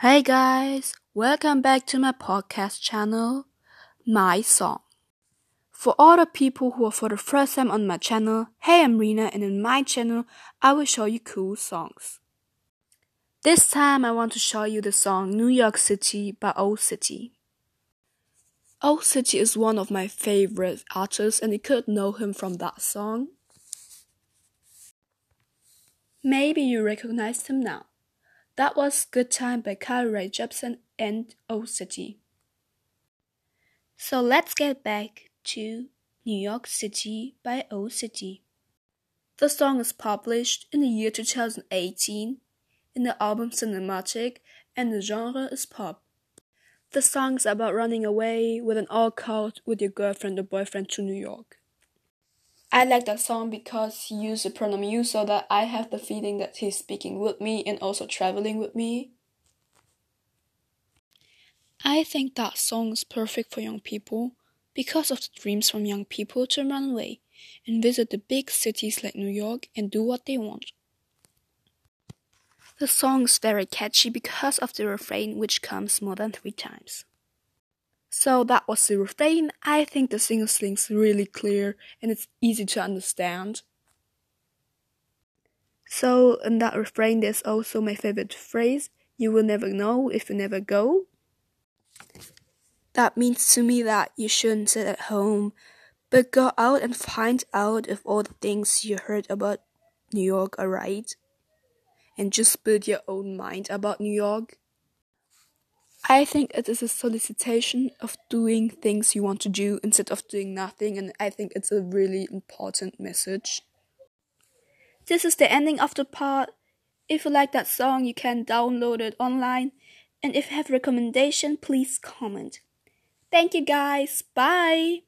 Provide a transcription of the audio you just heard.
Hey guys, welcome back to my podcast channel, My Song. For all the people who are for the first time on my channel, hey I'm Rena and in my channel I will show you cool songs. This time I want to show you the song New York City by Owl City. Owl City is one of my favorite artists and you could know him from that song. Maybe you recognize him now. That was Good Time by Carly Rae Jepsen and Owl City. So let's get back to New York City by Owl City. The song is published in the year 2018 in the album Cinematic and the genre is pop. The song is about running away with an all cart with your girlfriend or boyfriend to New York. I like that song because he used the pronoun you so that I have the feeling that he's speaking with me and also traveling with me. I think that song is perfect for young people because of the dreams from young people to run away and visit the big cities like New York and do what they want. The song is very catchy because of the refrain which comes more than three times. So that was the refrain. I think the single sling's really clear and it's easy to understand. So in that refrain there's also my favorite phrase, you will never know if you never go. That means to me that you shouldn't sit at home, but go out and find out if all the things you heard about New York are right. And just build your own mind about New York. I think it is a solicitation of doing things you want to do instead of doing nothing, and I think it's a really important message. This is the ending of the part. If you like that song, you can download it online, and if you have recommendation, please comment. Thank you guys. Bye.